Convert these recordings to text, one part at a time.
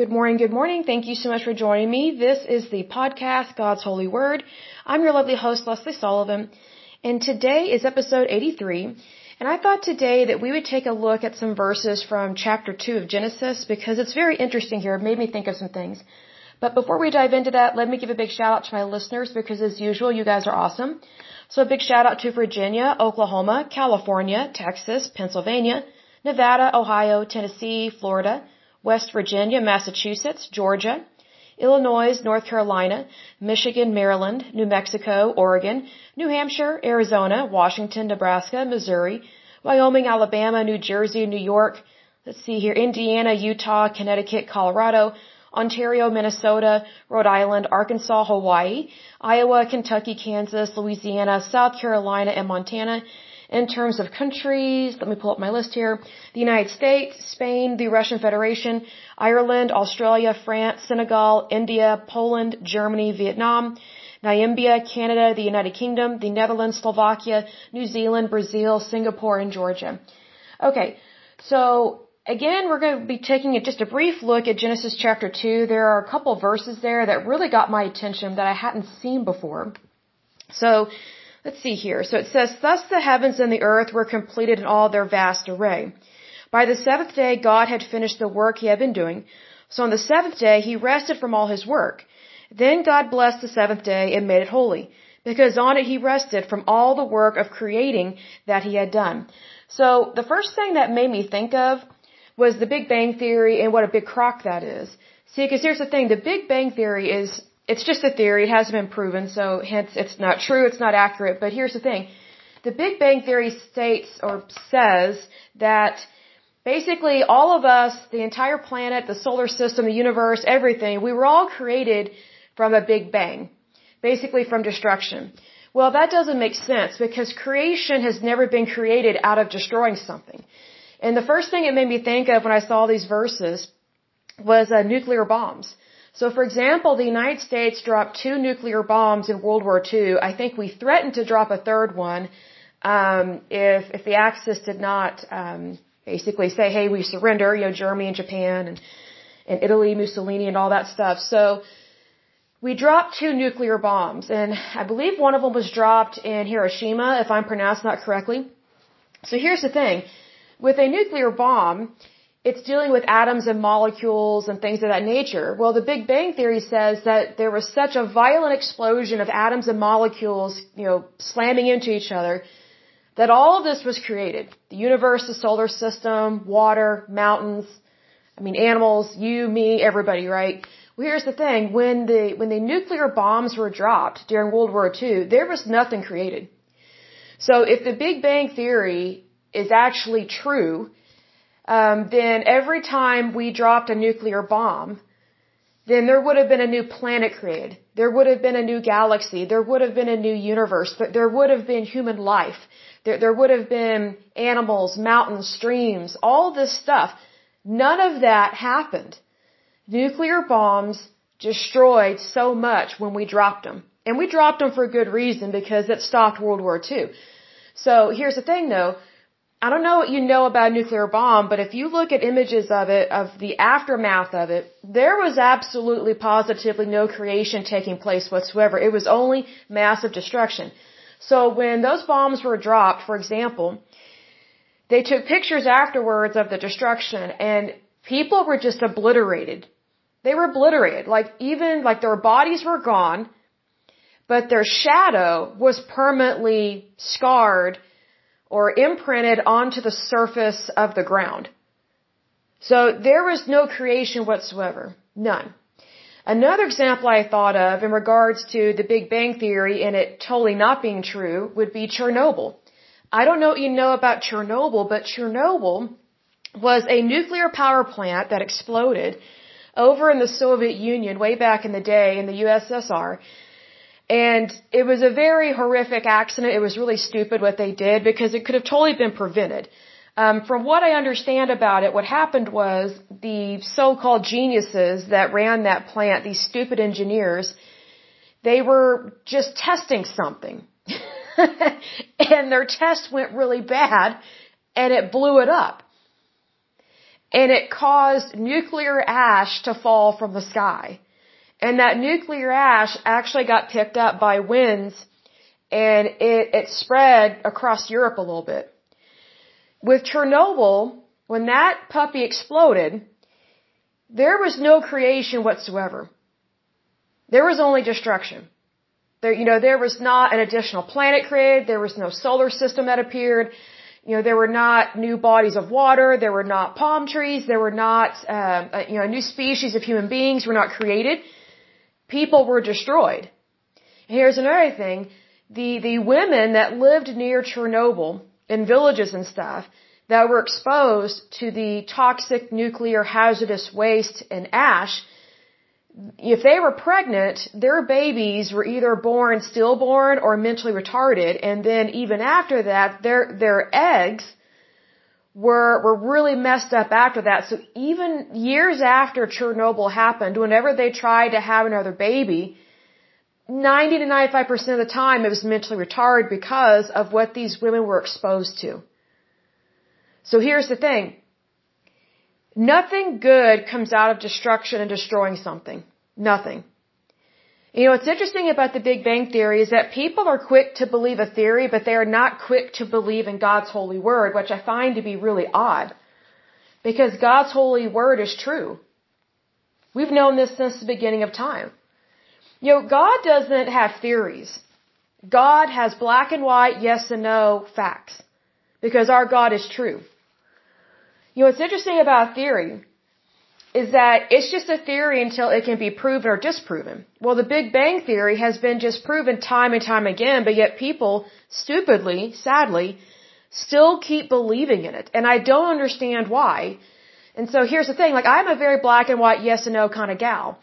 Good morning, good morning. Thank you so much for joining me. This is the podcast, God's Holy Word. I'm your lovely host, Lesley Sullivan, and today is episode 83. And I thought today that we would take a look at some verses from chapter 2 of Genesis because it's very interesting here. It made me think of some things. But before we dive into that, let me give a big shout out to my listeners because as usual, you guys are awesome. So a big shout out to Virginia, Oklahoma, California, Texas, Pennsylvania, Nevada, Ohio, Tennessee, Florida, West Virginia, Massachusetts, Georgia, Illinois, North Carolina, Michigan, Maryland, New Mexico, Oregon, New Hampshire, Arizona, Washington, Nebraska, Missouri, Wyoming, Alabama, New Jersey, New York, let's see here, Indiana, Utah, Connecticut, Colorado, Ontario, Minnesota, Rhode Island, Arkansas, Hawaii, Iowa, Kentucky, Kansas, Louisiana, South Carolina, and Montana, in terms of countries, let me pull up my list here. The United States, Spain, the Russian Federation, Ireland, Australia, France, Senegal, India, Poland, Germany, Vietnam, Namibia, Canada, the United Kingdom, the Netherlands, Slovakia, New Zealand, Brazil, Singapore, and Georgia. Okay, so again, we're going to be taking just a brief look at Genesis chapter 2. There are a couple verses there that really got my attention that I hadn't seen before. So, Let's see here. So it says, Thus the heavens and the earth were completed in all their vast array. By the seventh day, God had finished the work he had been doing. So on the seventh day, he rested from all his work. Then God blessed the seventh day and made it holy, because on it he rested from all the work of creating that he had done. So the first thing that made me think of was the Big Bang Theory and what a big crock that is. See, because here's the thing, the Big Bang Theory is it's just a theory. It hasn't been proven, so hence it's not true, it's not accurate. But here's the thing. The Big Bang Theory states or says that basically all of us, the entire planet, the solar system, the universe, everything, we were all created from a Big Bang. Basically from destruction. Well, that doesn't make sense because creation has never been created out of destroying something. And the first thing it made me think of when I saw these verses was uh, nuclear bombs. So, for example, the United States dropped two nuclear bombs in World War II. I think we threatened to drop a third one um, if if the Axis did not um, basically say, "Hey, we surrender." You know, Germany and Japan and and Italy, Mussolini, and all that stuff. So. We dropped two nuclear bombs, and I believe one of them was dropped in Hiroshima, if I'm pronouncing that correctly. So here's the thing. With a nuclear bomb, it's dealing with atoms and molecules and things of that nature. Well, the Big Bang Theory says that there was such a violent explosion of atoms and molecules, you know, slamming into each other, that all of this was created. The universe, the solar system, water, mountains, I mean animals, you, me, everybody, right? Well, here's the thing. When the, when the nuclear bombs were dropped during World War II, there was nothing created. So if the Big Bang Theory is actually true, um, then every time we dropped a nuclear bomb, then there would have been a new planet created. There would have been a new galaxy. There would have been a new universe. There would have been human life. There, there would have been animals, mountains, streams, all this stuff. None of that happened. Nuclear bombs destroyed so much when we dropped them. And we dropped them for a good reason because it stopped World War II. So here's the thing though, I don't know what you know about a nuclear bomb, but if you look at images of it, of the aftermath of it, there was absolutely positively no creation taking place whatsoever. It was only massive destruction. So when those bombs were dropped, for example, they took pictures afterwards of the destruction and people were just obliterated. They were obliterated. Like even, like their bodies were gone, but their shadow was permanently scarred or imprinted onto the surface of the ground. So there was no creation whatsoever. None. Another example I thought of in regards to the Big Bang Theory and it totally not being true would be Chernobyl. I don't know what you know about Chernobyl, but Chernobyl was a nuclear power plant that exploded over in the Soviet Union way back in the day in the USSR. And it was a very horrific accident. It was really stupid what they did because it could have totally been prevented. Um, from what I understand about it, what happened was the so-called geniuses that ran that plant, these stupid engineers, they were just testing something. and their test went really bad and it blew it up. and it caused nuclear ash to fall from the sky. And that nuclear ash actually got picked up by winds and it, it spread across Europe a little bit. With Chernobyl, when that puppy exploded, there was no creation whatsoever. There was only destruction. There, you know, there was not an additional planet created. There was no solar system that appeared. You know, there were not new bodies of water. There were not palm trees. There were not, uh, you know, new species of human beings were not created. People were destroyed. Here's another thing. The, the women that lived near Chernobyl in villages and stuff that were exposed to the toxic nuclear hazardous waste and ash, if they were pregnant, their babies were either born stillborn or mentally retarded, and then even after that, their their eggs were were really messed up after that. So even years after Chernobyl happened, whenever they tried to have another baby, 90 to 95% of the time it was mentally retarded because of what these women were exposed to. So here's the thing. Nothing good comes out of destruction and destroying something. Nothing. You know, what's interesting about the Big Bang Theory is that people are quick to believe a theory, but they are not quick to believe in God's holy word, which I find to be really odd. Because God's holy word is true. We've known this since the beginning of time. You know, God doesn't have theories. God has black and white, yes and no facts. Because our God is true. You know, what's interesting about theory is that it's just a theory until it can be proven or disproven. Well, the Big Bang Theory has been disproven time and time again, but yet people stupidly, sadly, still keep believing in it. And I don't understand why. And so here's the thing, like I'm a very black and white yes and no kind of gal.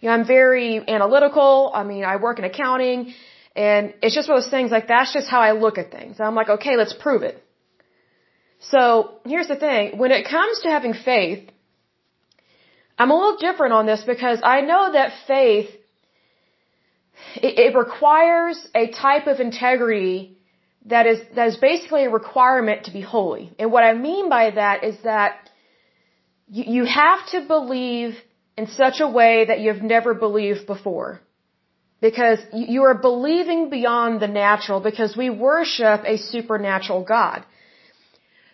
You know, I'm very analytical. I mean, I work in accounting and it's just one of those things like that's just how I look at things. I'm like, okay, let's prove it. So here's the thing. When it comes to having faith, I'm a little different on this because I know that faith, it, it requires a type of integrity that is, that is basically a requirement to be holy. And what I mean by that is that you, you have to believe in such a way that you've never believed before. Because you are believing beyond the natural because we worship a supernatural God.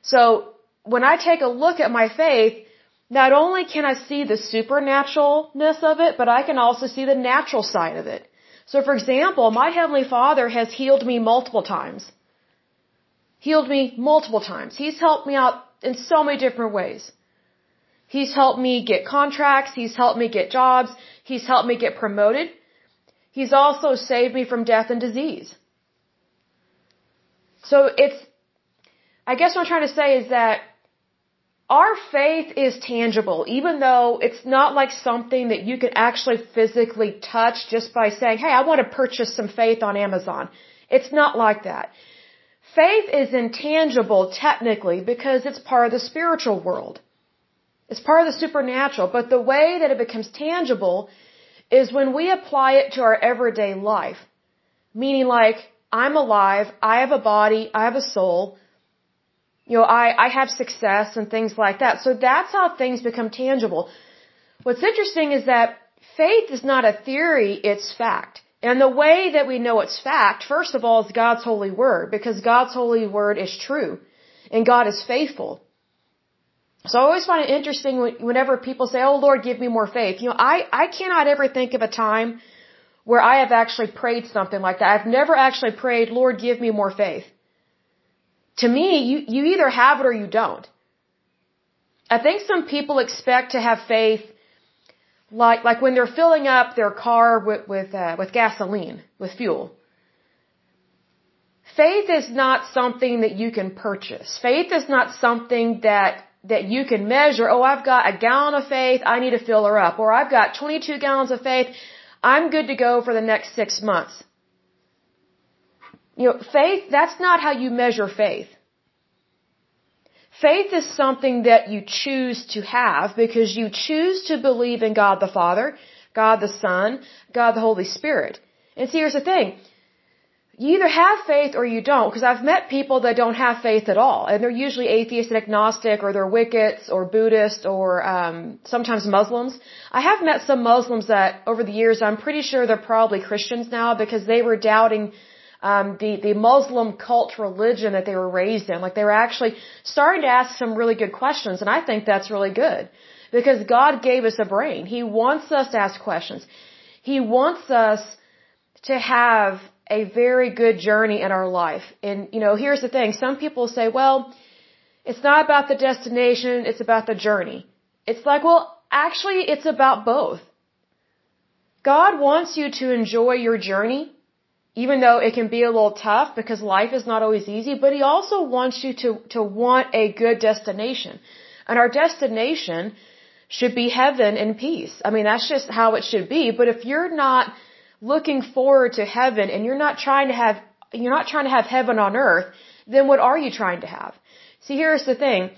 So when I take a look at my faith, not only can I see the supernaturalness of it, but I can also see the natural side of it. So for example, my Heavenly Father has healed me multiple times. Healed me multiple times. He's helped me out in so many different ways. He's helped me get contracts. He's helped me get jobs. He's helped me get promoted. He's also saved me from death and disease. So it's, I guess what I'm trying to say is that our faith is tangible, even though it's not like something that you can actually physically touch just by saying, hey, I want to purchase some faith on Amazon. It's not like that. Faith is intangible technically because it's part of the spiritual world. It's part of the supernatural, but the way that it becomes tangible is when we apply it to our everyday life. Meaning like, I'm alive, I have a body, I have a soul, you know, I, I have success and things like that. So that's how things become tangible. What's interesting is that faith is not a theory, it's fact. And the way that we know it's fact, first of all, is God's holy word, because God's holy word is true, and God is faithful. So I always find it interesting whenever people say, "Oh Lord, give me more faith." You know, I I cannot ever think of a time where I have actually prayed something like that. I've never actually prayed, "Lord, give me more faith." To me, you, you either have it or you don't. I think some people expect to have faith like, like when they're filling up their car with, with, uh, with gasoline, with fuel. Faith is not something that you can purchase. Faith is not something that, that you can measure. Oh, I've got a gallon of faith. I need to fill her up. Or I've got 22 gallons of faith. I'm good to go for the next six months. You know, faith, that's not how you measure faith. Faith is something that you choose to have because you choose to believe in God the Father, God the Son, God the Holy Spirit. And see, here's the thing. you either have faith or you don't, because I've met people that don't have faith at all, and they're usually atheist and agnostic, or they're Wiccans, or Buddhist, or um, sometimes Muslims. I have met some Muslims that, over the years, I'm pretty sure they're probably Christians now because they were doubting um, the the Muslim cult religion that they were raised in. Like they were actually starting to ask some really good questions, and I think that's really good because God gave us a brain. He wants us to ask questions. He wants us to have a very good journey in our life. And, you know, here's the thing. Some people say, well, it's not about the destination, it's about the journey. It's like, well, actually, it's about both. God wants you to enjoy your journey, even though it can be a little tough because life is not always easy, but He also wants you to, to want a good destination. And our destination should be heaven and peace. I mean, that's just how it should be. But if you're not looking forward to heaven and you're not trying to have, you're not trying to have heaven on earth, then what are you trying to have? See, here's the thing.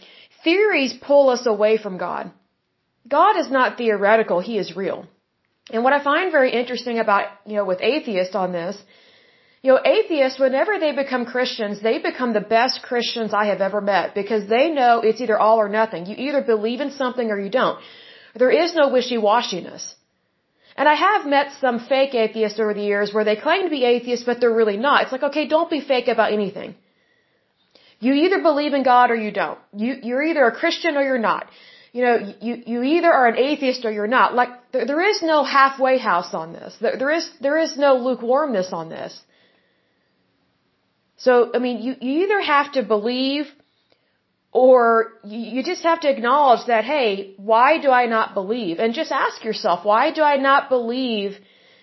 Theories pull us away from God. God is not theoretical, He is real. And what I find very interesting about, you know, with atheists on this, you know, atheists, whenever they become Christians, they become the best Christians I have ever met because they know it's either all or nothing. You either believe in something or you don't. There is no wishy-washiness. And I have met some fake atheists over the years where they claim to be atheists, but they're really not. It's like, okay, don't be fake about anything. You either believe in God or you don't. You, you're either a Christian or you're not. You know, you, you either are an atheist or you're not. Like, there, there is no halfway house on this. There, there is, there is no lukewarmness on this. So, I mean, you, you either have to believe or you just have to acknowledge that, hey, why do I not believe? And just ask yourself, why do I not believe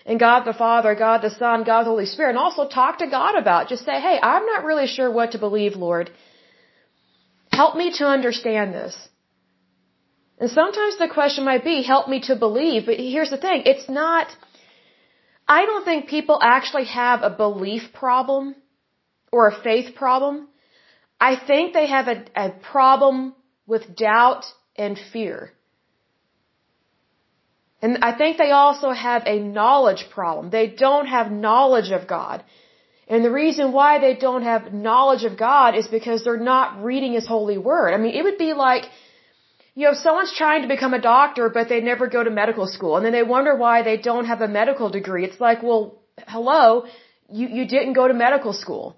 in God the Father, God the Son, God the Holy Spirit? And also talk to God about it. Just say, hey, I'm not really sure what to believe, Lord. Help me to understand this. And sometimes the question might be, help me to believe. But here's the thing, it's not, I don't think people actually have a belief problem or a faith problem. I think they have a, a problem with doubt and fear. And I think they also have a knowledge problem. They don't have knowledge of God. And the reason why they don't have knowledge of God is because they're not reading His holy word. I mean, it would be like, you know, someone's trying to become a doctor, but they never go to medical school, and then they wonder why they don't have a medical degree. It's like, well, hello, you, you didn't go to medical school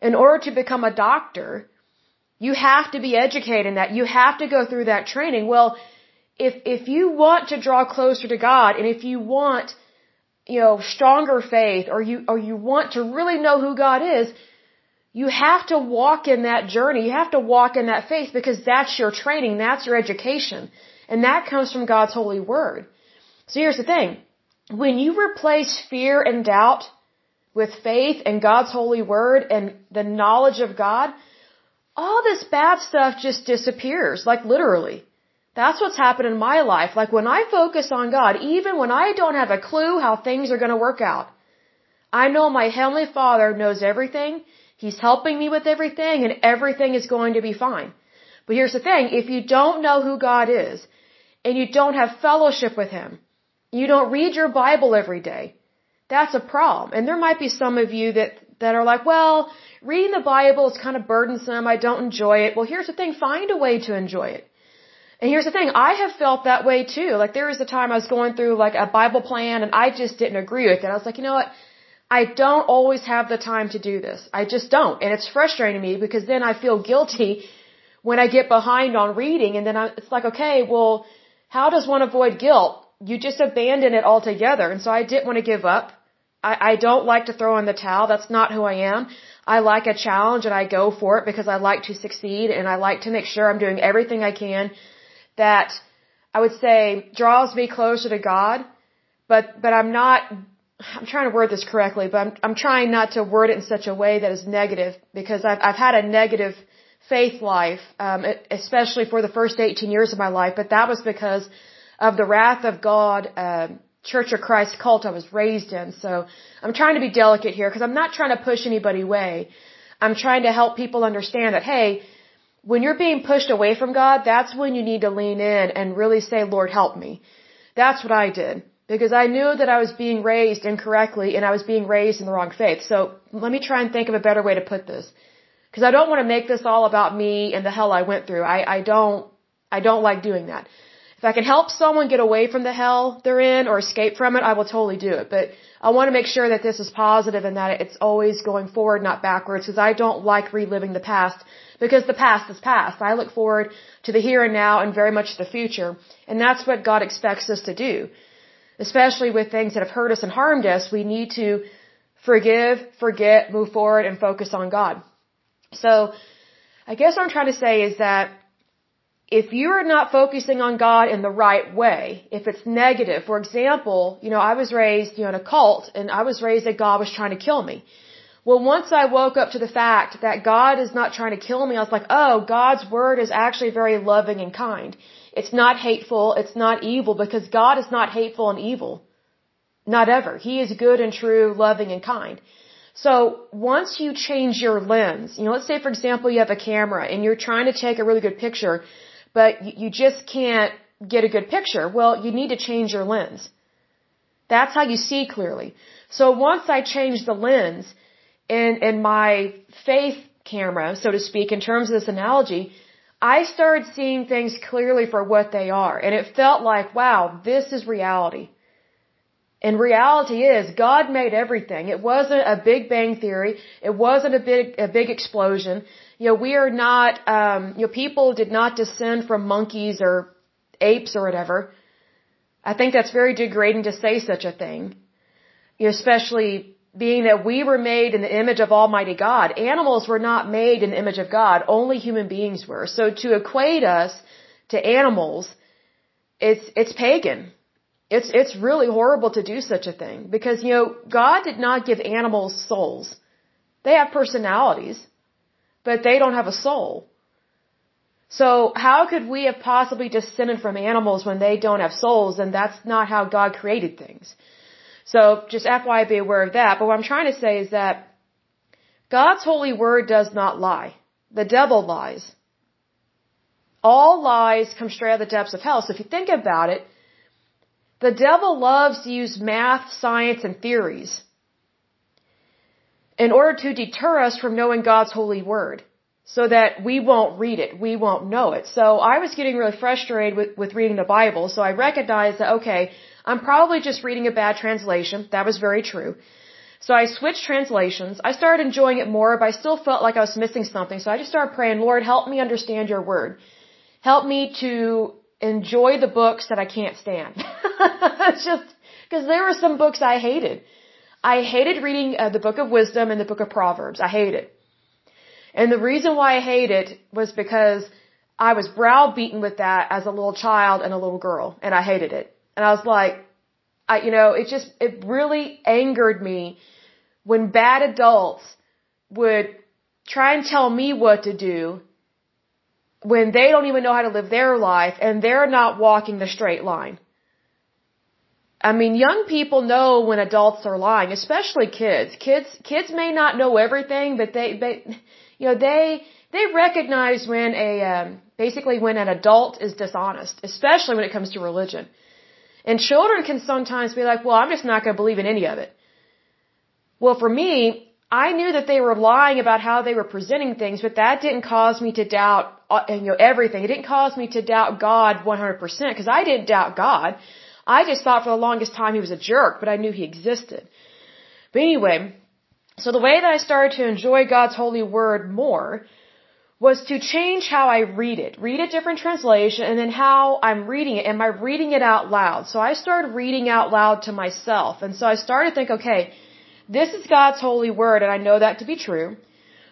in order to become a doctor, you have to be educated in that. You have to go through that training. Well, if, if you want to draw closer to God and if you want, you know, stronger faith or you, or you want to really know who God is, you have to walk in that journey. You have to walk in that faith because that's your training. That's your education. And that comes from God's holy word. So here's the thing. When you replace fear and doubt with faith and God's holy word and the knowledge of God, all this bad stuff just disappears, like literally. That's what's happened in my life. Like when I focus on God, even when I don't have a clue how things are going to work out, I know my Heavenly Father knows everything. He's helping me with everything and everything is going to be fine. But here's the thing, if you don't know who God is and you don't have fellowship with Him, you don't read your Bible every day, that's a problem. And there might be some of you that, that are like, well, reading the Bible is kind of burdensome. I don't enjoy it. Well, here's the thing. Find a way to enjoy it. And here's the thing. I have felt that way too. Like there was a time I was going through like a Bible plan and I just didn't agree with it. I was like, you know what? I don't always have the time to do this. I just don't. And it's frustrating me because then I feel guilty when I get behind on reading and then I, it's like, okay, well, how does one avoid guilt? You just abandon it altogether. And so I didn't want to give up. I, I don't like to throw in the towel. That's not who I am. I like a challenge and I go for it because I like to succeed and I like to make sure I'm doing everything I can that I would say draws me closer to God. But, but I'm not, I'm trying to word this correctly, but I'm, I'm trying not to word it in such a way that is negative because I've, I've had a negative faith life, um, especially for the first 18 years of my life, but that was because of the wrath of God, um, Church of Christ cult I was raised in. So I'm trying to be delicate here because I'm not trying to push anybody away. I'm trying to help people understand that, hey, when you're being pushed away from God, that's when you need to lean in and really say, Lord, help me. That's what I did. because I knew that I was being raised incorrectly and I was being raised in the wrong faith. So let me try and think of a better way to put this. Because I don't want to make this all about me and the hell I went through. I, I don't, I don't like doing that. If I can help someone get away from the hell they're in or escape from it, I will totally do it. But I want to make sure that this is positive and that it's always going forward, not backwards, because I don't like reliving the past because the past is past. I look forward to the here and now and very much the future. And that's what God expects us to do. Especially with things that have hurt us and harmed us, we need to forgive, forget, move forward, and focus on God. So, I guess what I'm trying to say is that if you're not focusing on God in the right way, if it's negative, for example, you know, I was raised, you know, in a cult and I was raised that God was trying to kill me. Well, once I woke up to the fact that God is not trying to kill me, I was like, oh, God's word is actually very loving and kind. It's not hateful, it's not evil because God is not hateful and evil. Not ever. He is good and true, loving and kind. So once you change your lens, you know, let's say for example you have a camera and you're trying to take a really good picture, but you just can't get a good picture. Well, you need to change your lens. That's how you see clearly. So once I changed the lens in, in my faith camera, so to speak, in terms of this analogy, I started seeing things clearly for what they are. And it felt like, wow, this is reality. And reality is, God made everything. It wasn't a big bang theory. It wasn't a big, a big explosion you know, we are not, um, you know, people did not descend from monkeys or apes or whatever. I think that's very degrading to say such a thing. You know, especially being that we were made in the image of Almighty God. Animals were not made in the image of God. Only human beings were. So to equate us to animals, it's, it's pagan. It's, it's really horrible to do such a thing because, you know, God did not give animals souls. They have personalities but they don't have a soul. So how could we have possibly descended from animals when they don't have souls and that's not how God created things? So just FYI be aware of that. But what I'm trying to say is that God's holy word does not lie. The devil lies. All lies come straight out of the depths of hell. So if you think about it, the devil loves to use math, science, and theories in order to deter us from knowing God's holy word so that we won't read it, we won't know it. So I was getting really frustrated with, with reading the Bible, so I recognized that, okay, I'm probably just reading a bad translation. That was very true. So I switched translations. I started enjoying it more, but I still felt like I was missing something. So I just started praying, Lord, help me understand your word. Help me to enjoy the books that I can't stand. just, because there were some books I hated. I hated reading uh, the book of wisdom and the book of Proverbs. I hated it. And the reason why I hated it was because I was browbeaten with that as a little child and a little girl, and I hated it. And I was like, I, you know, it just, it really angered me when bad adults would try and tell me what to do when they don't even know how to live their life and they're not walking the straight line. I mean, young people know when adults are lying, especially kids. Kids, kids may not know everything, but they, they you know, they, they recognize when a, um, basically when an adult is dishonest, especially when it comes to religion. And children can sometimes be like, well, I'm just not going to believe in any of it. Well, for me, I knew that they were lying about how they were presenting things, but that didn't cause me to doubt, uh, you know, everything. It didn't cause me to doubt God 100% because I didn't doubt God. I just thought for the longest time he was a jerk, but I knew he existed. But anyway, so the way that I started to enjoy God's holy word more was to change how I read it. Read a different translation and then how I'm reading it. Am I reading it out loud? So I started reading out loud to myself. And so I started to think, okay, this is God's holy word and I know that to be true.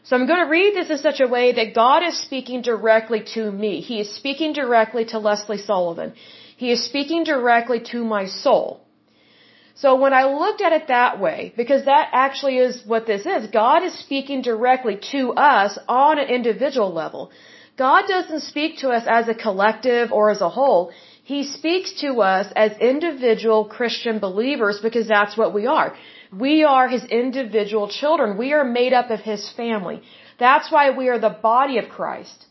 So I'm going to read this in such a way that God is speaking directly to me. He is speaking directly to Lesley Sullivan. He is speaking directly to my soul. So when I looked at it that way, because that actually is what this is, God is speaking directly to us on an individual level. God doesn't speak to us as a collective or as a whole. He speaks to us as individual Christian believers because that's what we are. We are His individual children. We are made up of His family. That's why we are the body of Christ.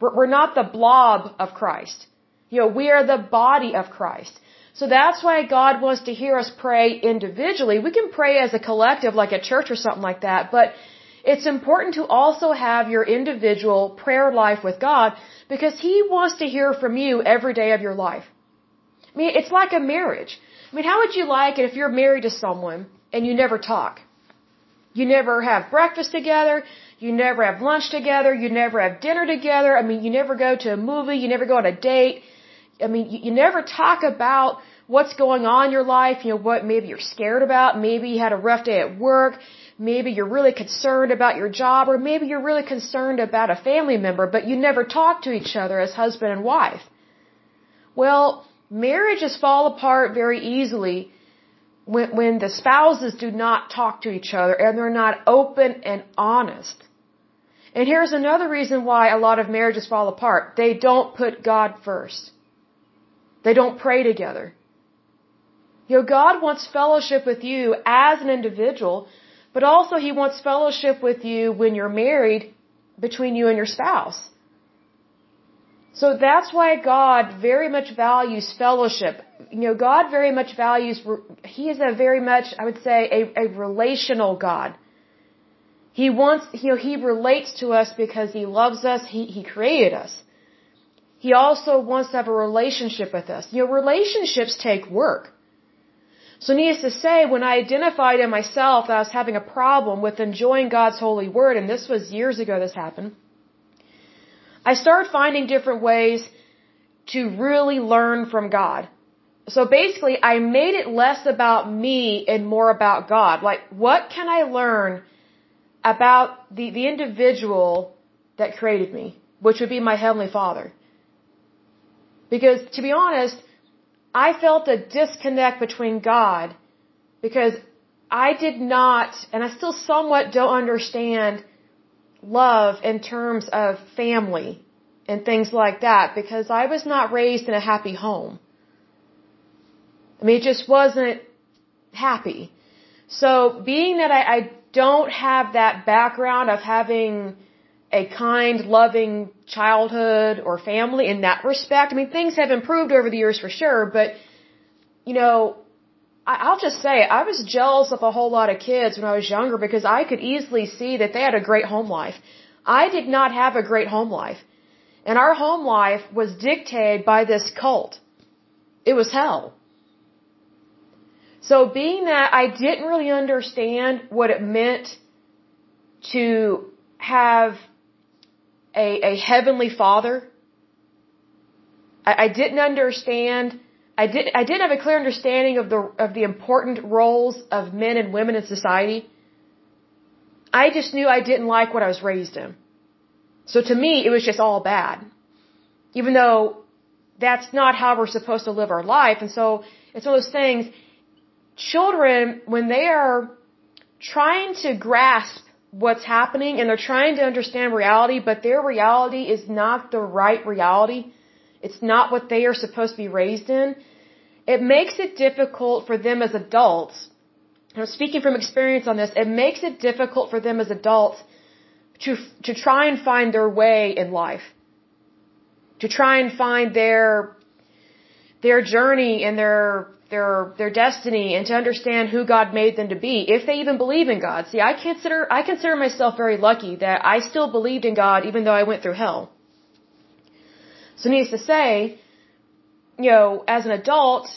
We're not the blob of Christ. You know, we are the body of Christ. So that's why God wants to hear us pray individually. We can pray as a collective, like at church or something like that, but it's important to also have your individual prayer life with God because He wants to hear from you every day of your life. I mean, it's like a marriage. I mean, how would you like it if you're married to someone and you never talk? You never have breakfast together. You never have lunch together. You never have dinner together. I mean, you never go to a movie. You never go on a date. I mean, you, you never talk about what's going on in your life. You know, what maybe you're scared about. Maybe you had a rough day at work. Maybe you're really concerned about your job or maybe you're really concerned about a family member, but you never talk to each other as husband and wife. Well, marriages fall apart very easily when, when the spouses do not talk to each other and they're not open and honest. And here's another reason why a lot of marriages fall apart. They don't put God first. They don't pray together. You know, God wants fellowship with you as an individual, but also He wants fellowship with you when you're married between you and your spouse. So that's why God very much values fellowship. You know, God very much values, He is a very much, I would say, a, a relational God. He wants, you know, He relates to us because He loves us, He, He created us. He also wants to have a relationship with us. You know, relationships take work. So needless to say, when I identified in myself that I was having a problem with enjoying God's holy word, and this was years ago this happened, I started finding different ways to really learn from God. So basically, I made it less about me and more about God. Like, what can I learn about the, the individual that created me, which would be my Heavenly Father? Because to be honest, I felt a disconnect between God because I did not, and I still somewhat don't understand love in terms of family and things like that because I was not raised in a happy home. I mean, it just wasn't happy. So being that I, I don't have that background of having a kind, loving childhood or family in that respect. I mean, things have improved over the years for sure, but, you know, I'll just say, I was jealous of a whole lot of kids when I was younger because I could easily see that they had a great home life. I did not have a great home life. And our home life was dictated by this cult. It was hell. So being that I didn't really understand what it meant to have a, a heavenly father. I, I didn't understand. I did. I didn't have a clear understanding of the of the important roles of men and women in society. I just knew I didn't like what I was raised in. So to me, it was just all bad. Even though that's not how we're supposed to live our life. And so it's one of those things, children, when they are trying to grasp what's happening and they're trying to understand reality, but their reality is not the right reality. It's not what they are supposed to be raised in. It makes it difficult for them as adults. I'm speaking from experience on this. It makes it difficult for them as adults to to try and find their way in life. To try and find their their journey and their their their destiny and to understand who God made them to be, if they even believe in God. See, I consider I consider myself very lucky that I still believed in God even though I went through hell. So needless to say, you know, as an adult,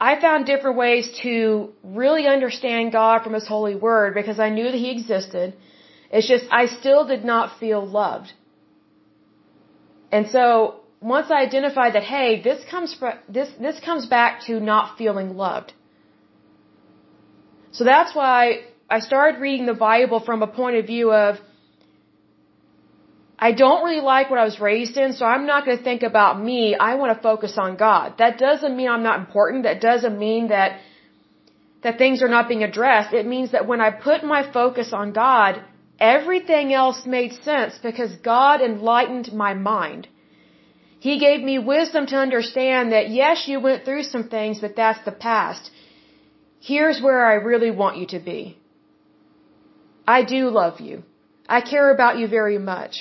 I found different ways to really understand God from His holy word because I knew that He existed. It's just I still did not feel loved. And so once I identified that, hey, this comes this, this comes back to not feeling loved. So that's why I started reading the Bible from a point of view of, I don't really like what I was raised in, so I'm not going to think about me. I want to focus on God. That doesn't mean I'm not important. That doesn't mean that, that things are not being addressed. It means that when I put my focus on God, everything else made sense because God enlightened my mind. He gave me wisdom to understand that yes, you went through some things, but that's the past. Here's where I really want you to be. I do love you. I care about you very much.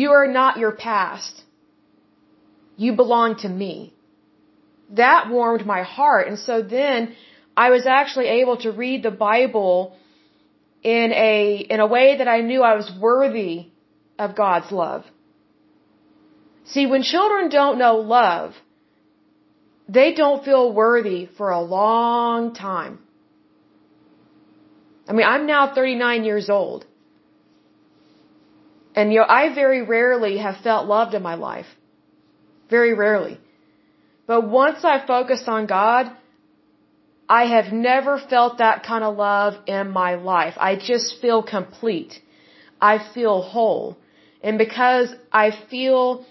You are not your past. You belong to me. that warmed my heart. And so then I was actually able to read the Bible in a, in a way that I knew I was worthy of God's love. See, when children don't know love, they don't feel worthy for a long time. I mean, I'm now 39 years old. And you know, I very rarely have felt loved in my life. Very rarely. But once I focused on God, I have never felt that kind of love in my life. I just feel complete. I feel whole. And because I feel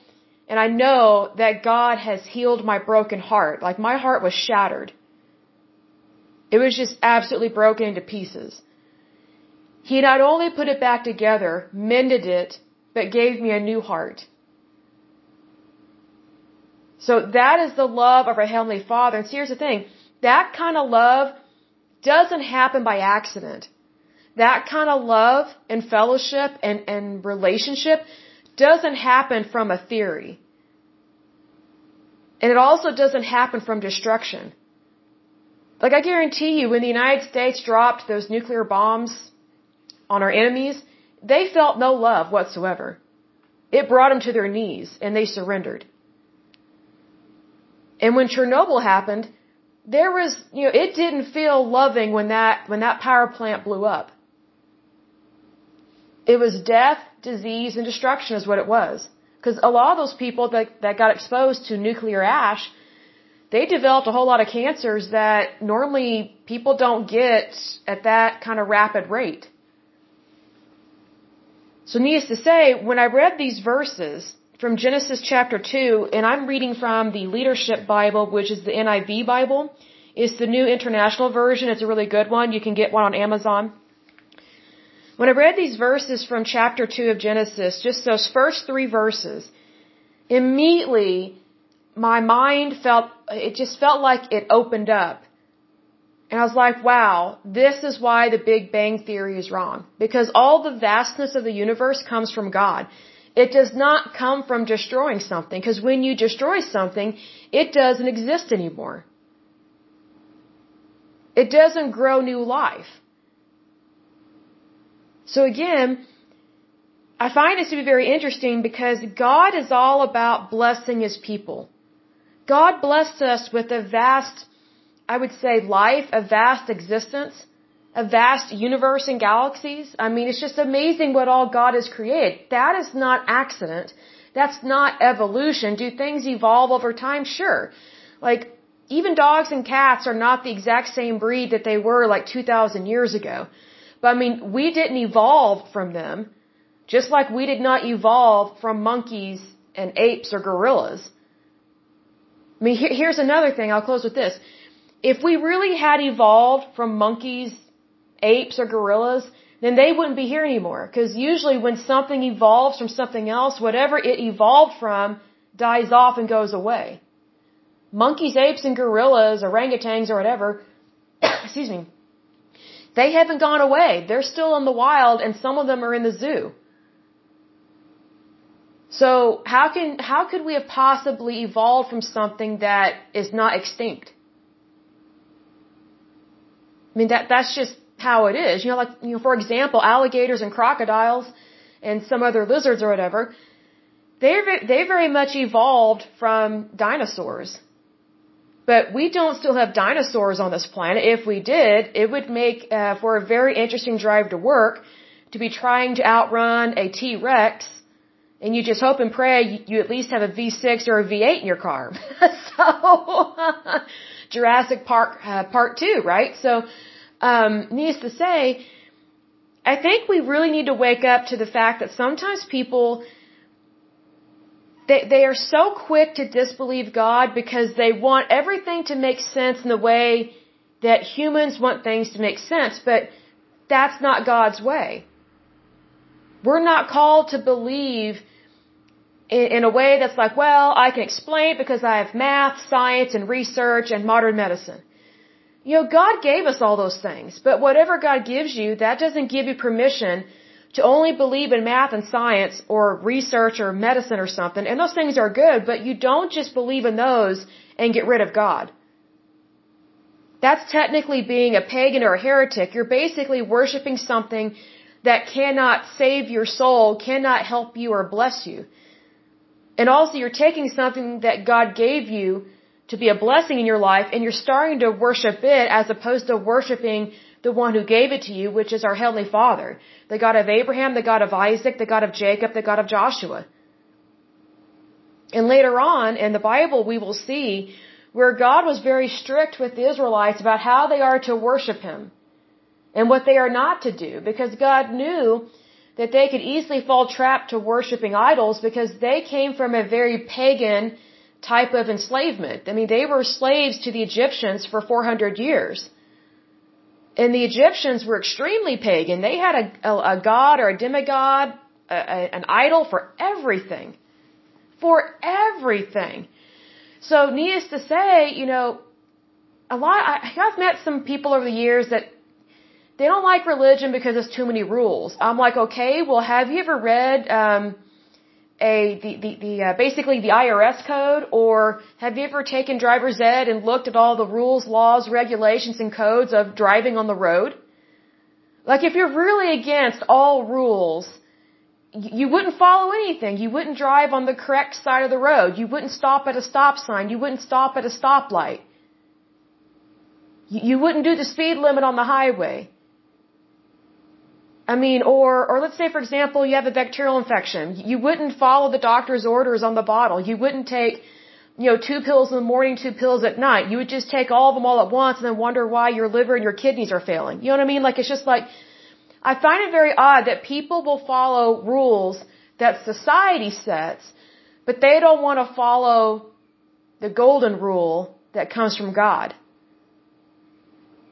and I know that God has healed my broken heart. Like my heart was shattered. It was just absolutely broken into pieces. He not only put it back together, mended it, but gave me a new heart. So that is the love of our Heavenly Father. And here's the thing. That kind of love doesn't happen by accident. That kind of love and fellowship and, and relationship doesn't happen from a theory. And it also doesn't happen from destruction. Like I guarantee you, when the United States dropped those nuclear bombs on our enemies, they felt no love whatsoever. It brought them to their knees and they surrendered. And when Chernobyl happened, there was, you know, it didn't feel loving when that, when that power plant blew up. It was death, disease, and destruction is what it was. Because a lot of those people that, that got exposed to nuclear ash, they developed a whole lot of cancers that normally people don't get at that kind of rapid rate. So needless to say, when I read these verses from Genesis chapter 2, and I'm reading from the Leadership Bible, which is the NIV Bible, it's the New International Version. It's a really good one. You can get one on Amazon. When I read these verses from chapter 2 of Genesis, just those first three verses, immediately my mind felt, it just felt like it opened up. And I was like, wow, this is why the Big Bang Theory is wrong. Because all the vastness of the universe comes from God. It does not come from destroying something. Because when you destroy something, it doesn't exist anymore. It doesn't grow new life. So again, I find this to be very interesting because God is all about blessing His people. God blessed us with a vast, I would say, life, a vast existence, a vast universe and galaxies. I mean, it's just amazing what all God has created. That is not accident. That's not evolution. Do things evolve over time? Sure. Like, even dogs and cats are not the exact same breed that they were like 2,000 years ago. But I mean, we didn't evolve from them, just like we did not evolve from monkeys and apes or gorillas. I mean, here, here's another thing. I'll close with this. If we really had evolved from monkeys, apes, or gorillas, then they wouldn't be here anymore. Because usually when something evolves from something else, whatever it evolved from dies off and goes away. Monkeys, apes, and gorillas, orangutans, or whatever, excuse me, they haven't gone away. They're still in the wild and some of them are in the zoo. So how can, how could we have possibly evolved from something that is not extinct? I mean, that, that's just how it is. You know, like, you know, for example, alligators and crocodiles and some other lizards or whatever, they're, they very much evolved from dinosaurs. But we don't still have dinosaurs on this planet. If we did, it would make uh, for a very interesting drive to work to be trying to outrun a T-Rex and you just hope and pray you, you at least have a V6 or a V8 in your car. so, Jurassic Park uh, Part 2, right? So, um, needless to say, I think we really need to wake up to the fact that sometimes people they, they are so quick to disbelieve God because they want everything to make sense in the way that humans want things to make sense, but that's not God's way. We're not called to believe in, a way that's like, well, I can explain it because I have math, science, and research and modern medicine. You know, God gave us all those things, but whatever God gives you, that doesn't give you permission to only believe in math and science or research or medicine or something, and those things are good, but you don't just believe in those and get rid of God. That's technically being a pagan or a heretic. You're basically worshiping something that cannot save your soul, cannot help you or bless you. And also you're taking something that God gave you to be a blessing in your life and you're starting to worship it as opposed to worshiping the one who gave it to you, which is our Heavenly Father. The God of Abraham, the God of Isaac, the God of Jacob, the God of Joshua. And later on in the Bible we will see where God was very strict with the Israelites about how they are to worship Him and what they are not to do because God knew that they could easily fall trapped to worshiping idols because they came from a very pagan type of enslavement. I mean, they were slaves to the Egyptians for 400 years. And the Egyptians were extremely pagan. They had a, a, a god or a demigod, a, an idol for everything. For everything. So, needless to say, you know, a lot, I, I've met some people over the years that they don't like religion because there's too many rules. I'm like, okay, well, have you ever read um, a the the, the uh, basically the IRS code, or have you ever taken driver's ed and looked at all the rules, laws, regulations, and codes of driving on the road? Like, if you're really against all rules, you wouldn't follow anything. You wouldn't drive on the correct side of the road. You wouldn't stop at a stop sign. You wouldn't stop at a stoplight. You wouldn't do the speed limit on the highway. I mean, or, or let's say for example, you have a bacterial infection. You wouldn't follow the doctor's orders on the bottle. You wouldn't take, you know, two pills in the morning, two pills at night. You would just take all of them all at once and then wonder why your liver and your kidneys are failing. You know what I mean? Like it's just like, I find it very odd that people will follow rules that society sets, but they don't want to follow the golden rule that comes from God.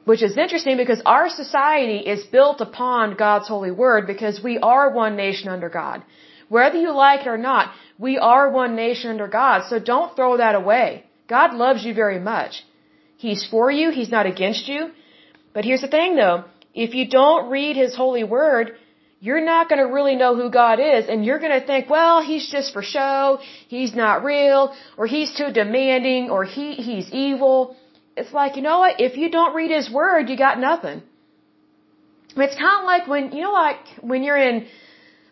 Which is interesting because our society is built upon God's holy word because we are one nation under God. Whether you like it or not, we are one nation under God, so don't throw that away. God loves you very much. He's for you, He's not against you. But here's the thing though, if you don't read His holy word, you're not going to really know who God is and you're going to think, well, he's just for show, he's not real, or he's too demanding, or he, he's evil it's like, you know what? If you don't read his word, you got nothing. It's kind of like when, you know, like when you're in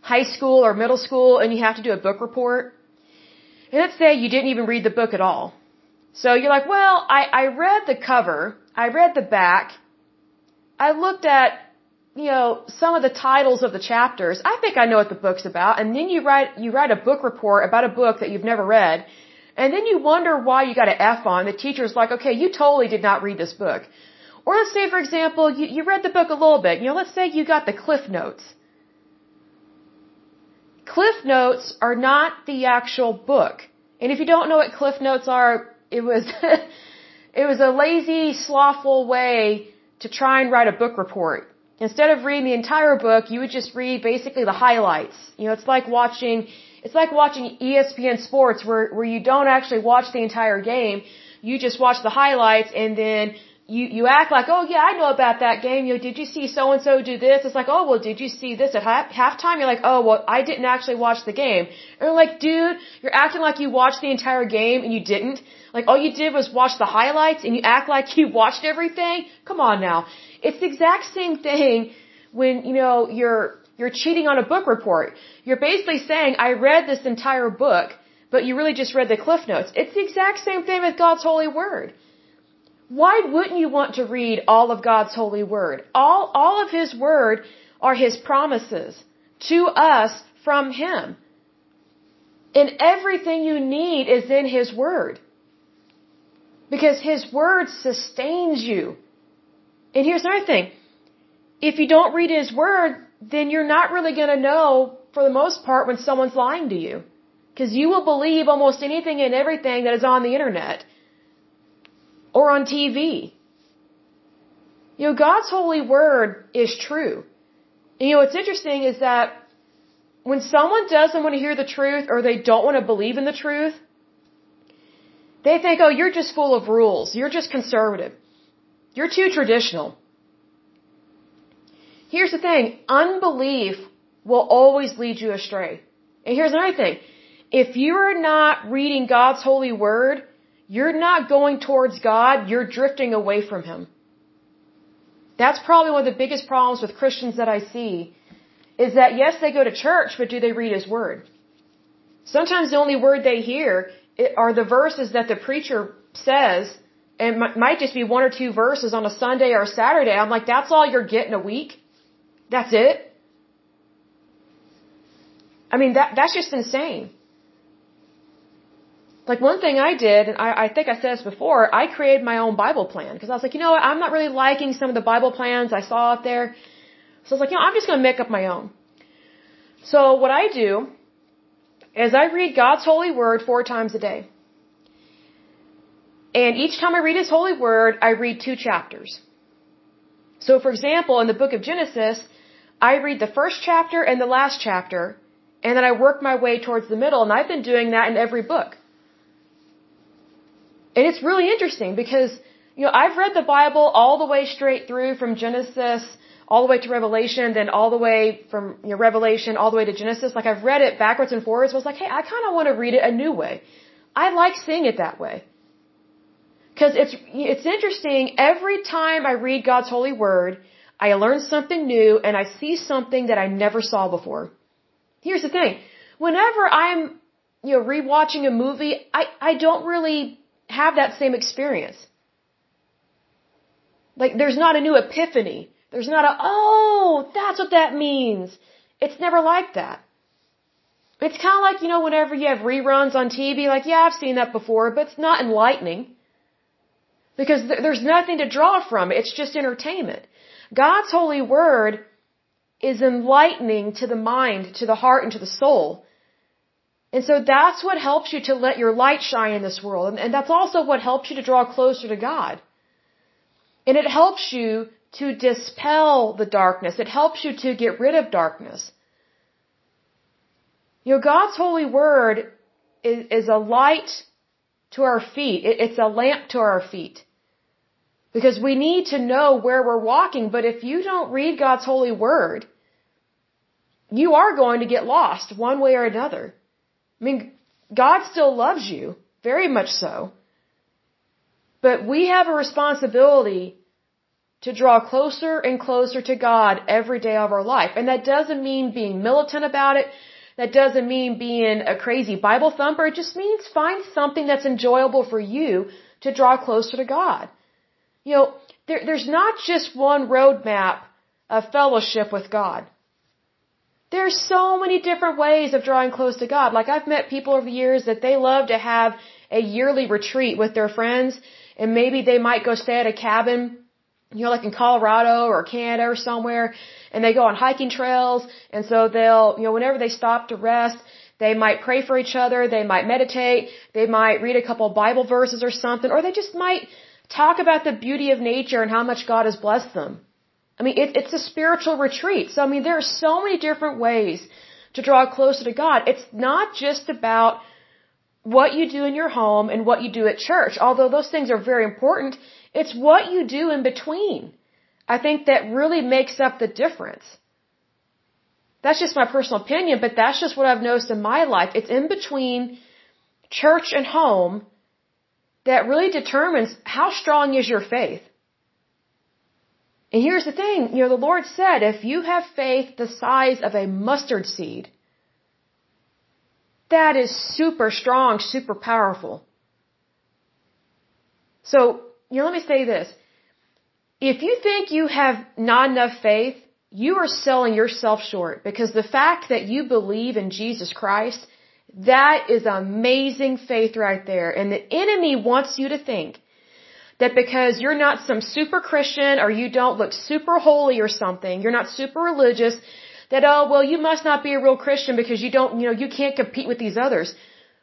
high school or middle school and you have to do a book report. And let's say you didn't even read the book at all. So you're like, well, I, I read the cover. I read the back. I looked at, you know, some of the titles of the chapters. I think I know what the book's about. And then you write, you write a book report about a book that you've never read. And then you wonder why you got an F on. The teacher's like, okay, you totally did not read this book. Or let's say, for example, you, you read the book a little bit. You know, let's say you got the Cliff Notes. Cliff Notes are not the actual book. And if you don't know what Cliff Notes are, it was, it was a lazy, slothful way to try and write a book report. Instead of reading the entire book, you would just read basically the highlights. You know, it's like watching it's like watching ESPN Sports where, where you don't actually watch the entire game. You just watch the highlights and then you, you act like, oh yeah, I know about that game. You know, did you see so and so do this? It's like, oh well, did you see this at half, halftime? You're like, oh well, I didn't actually watch the game. And they're like, dude, you're acting like you watched the entire game and you didn't. Like all you did was watch the highlights and you act like you watched everything. Come on now. It's the exact same thing when, you know, you're you're cheating on a book report. You're basically saying, I read this entire book, but you really just read the cliff notes. It's the exact same thing with God's holy word. Why wouldn't you want to read all of God's holy word? All, all of His word are His promises to us from Him. And everything you need is in His word. Because His word sustains you. And here's another thing. If you don't read His word, then you're not really going to know, for the most part, when someone's lying to you. Because you will believe almost anything and everything that is on the internet or on TV. You know, God's holy word is true. And you know, what's interesting is that when someone doesn't want to hear the truth or they don't want to believe in the truth, they think, oh, you're just full of rules. You're just conservative. You're too traditional. Here's the thing unbelief will always lead you astray. And here's another thing. If you're not reading God's holy word, you're not going towards God, you're drifting away from Him. That's probably one of the biggest problems with Christians that I see is that yes, they go to church, but do they read His Word? Sometimes the only word they hear are the verses that the preacher says, and might just be one or two verses on a Sunday or a Saturday. I'm like, that's all you're getting a week? That's it? I mean, that, that's just insane. Like one thing I did, and I, I think I said this before, I created my own Bible plan because I was like, you know what, I'm not really liking some of the Bible plans I saw out there. So I was like, you know, I'm just going to make up my own. So what I do is I read God's holy word four times a day. And each time I read His holy word, I read two chapters. So for example, in the book of Genesis, I read the first chapter and the last chapter, and then I work my way towards the middle, and I've been doing that in every book. And it's really interesting because, you know, I've read the Bible all the way straight through from Genesis all the way to Revelation, then all the way from you know, Revelation all the way to Genesis. Like I've read it backwards and forwards. I was like, hey, I kind of want to read it a new way. I like seeing it that way. Cause it's, it's interesting. Every time I read God's holy word, I learn something new and I see something that I never saw before. Here's the thing. Whenever I'm, you know, rewatching a movie, I, I don't really have that same experience. Like, there's not a new epiphany. There's not a, oh, that's what that means. It's never like that. It's kind of like, you know, whenever you have reruns on TV, like, yeah, I've seen that before, but it's not enlightening. Because th- there's nothing to draw from. It's just entertainment. God's holy word is enlightening to the mind, to the heart, and to the soul. And so that's what helps you to let your light shine in this world. And, and that's also what helps you to draw closer to God. And it helps you to dispel the darkness. It helps you to get rid of darkness. You know, God's holy word is, is a light to our feet. It, it's a lamp to our feet. Because we need to know where we're walking, but if you don't read God's holy word, you are going to get lost one way or another. I mean, God still loves you, very much so. But we have a responsibility to draw closer and closer to God every day of our life. And that doesn't mean being militant about it. That doesn't mean being a crazy Bible thumper. It just means find something that's enjoyable for you to draw closer to God. You know, there, there's not just one roadmap of fellowship with God. There's so many different ways of drawing close to God. Like I've met people over the years that they love to have a yearly retreat with their friends and maybe they might go stay at a cabin, you know, like in Colorado or Canada or somewhere and they go on hiking trails and so they'll, you know, whenever they stop to rest, they might pray for each other, they might meditate, they might read a couple Bible verses or something, or they just might talk about the beauty of nature and how much God has blessed them. I mean, it, it's a spiritual retreat. So, I mean, there are so many different ways to draw closer to God. It's not just about what you do in your home and what you do at church, although those things are very important. It's what you do in between. I think that really makes up the difference. That's just my personal opinion, but that's just what I've noticed in my life. It's in between church and home that really determines how strong is your faith. And here's the thing, you know, the Lord said, if you have faith the size of a mustard seed, that is super strong, super powerful. So, you know, let me say this. If you think you have not enough faith, you are selling yourself short because the fact that you believe in Jesus Christ, that is amazing faith right there. And the enemy wants you to think that because you're not some super Christian or you don't look super holy or something, you're not super religious, that, oh, well, you must not be a real Christian because you don't, you know, you can't compete with these others.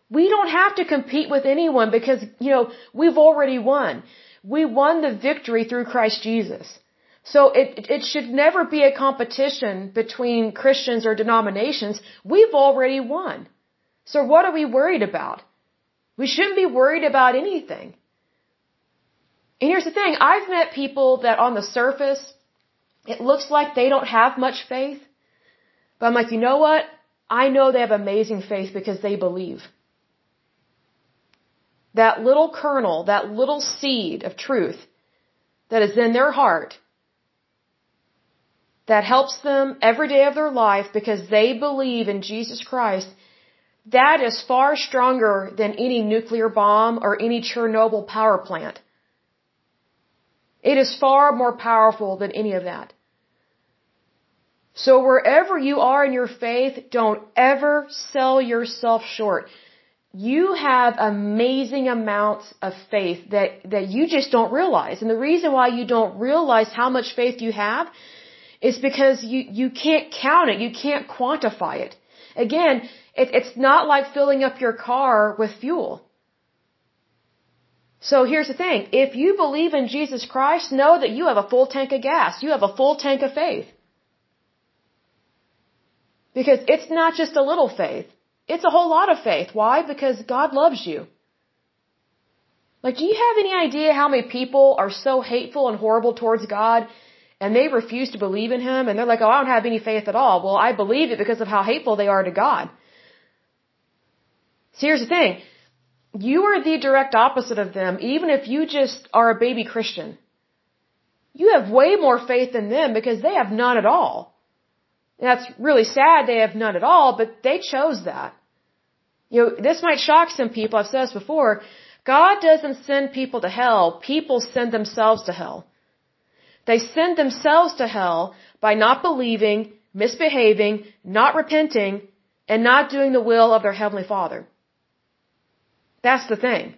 We don't have to compete with anyone because, you know, we've already won. We won the victory through Christ Jesus. So it, it should never be a competition between Christians or denominations. We've already won. So what are we worried about? We shouldn't be worried about anything. And here's the thing, I've met people that on the surface, it looks like they don't have much faith. But I'm like, you know what? I know they have amazing faith because they believe. That little kernel, that little seed of truth that is in their heart that helps them every day of their life because they believe in Jesus Christ, that is far stronger than any nuclear bomb or any Chernobyl power plant. It is far more powerful than any of that. So wherever you are in your faith, don't ever sell yourself short. You have amazing amounts of faith that, that you just don't realize. And the reason why you don't realize how much faith you have is because you, you can't count it. You can't quantify it. Again, it, it's not like filling up your car with fuel. So here's the thing. If you believe in Jesus Christ, know that you have a full tank of gas. You have a full tank of faith. Because it's not just a little faith. It's a whole lot of faith. Why? Because God loves you. Like, do you have any idea how many people are so hateful and horrible towards God and they refuse to believe in Him and they're like, oh, I don't have any faith at all. Well, I believe it because of how hateful they are to God. So here's the thing. You are the direct opposite of them, even if you just are a baby Christian. You have way more faith than them because they have none at all. That's really sad they have none at all, but they chose that. You know, this might shock some people. I've said this before. God doesn't send people to hell. People send themselves to hell. They send themselves to hell by not believing, misbehaving, not repenting, and not doing the will of their Heavenly Father. That's the thing.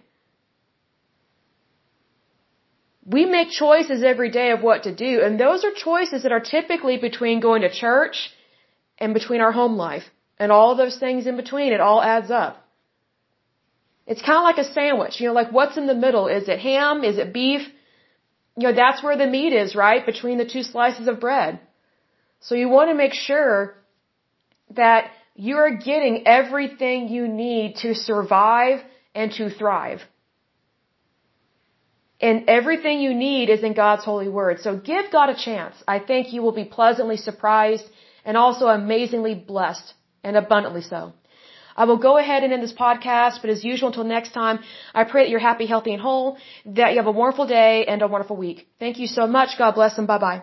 We make choices every day of what to do, and those are choices that are typically between going to church and between our home life. And all those things in between, it all adds up. It's kind of like a sandwich, you know, like what's in the middle? Is it ham? Is it beef? You know, that's where the meat is, right? Between the two slices of bread. So you want to make sure that you're getting everything you need to survive and to thrive. And everything you need is in God's holy word. So give God a chance. I think you will be pleasantly surprised and also amazingly blessed and abundantly so. I will go ahead and end this podcast, but as usual, until next time, I pray that you're happy, healthy, and whole, that you have a wonderful day and a wonderful week. Thank you so much. God bless and bye bye.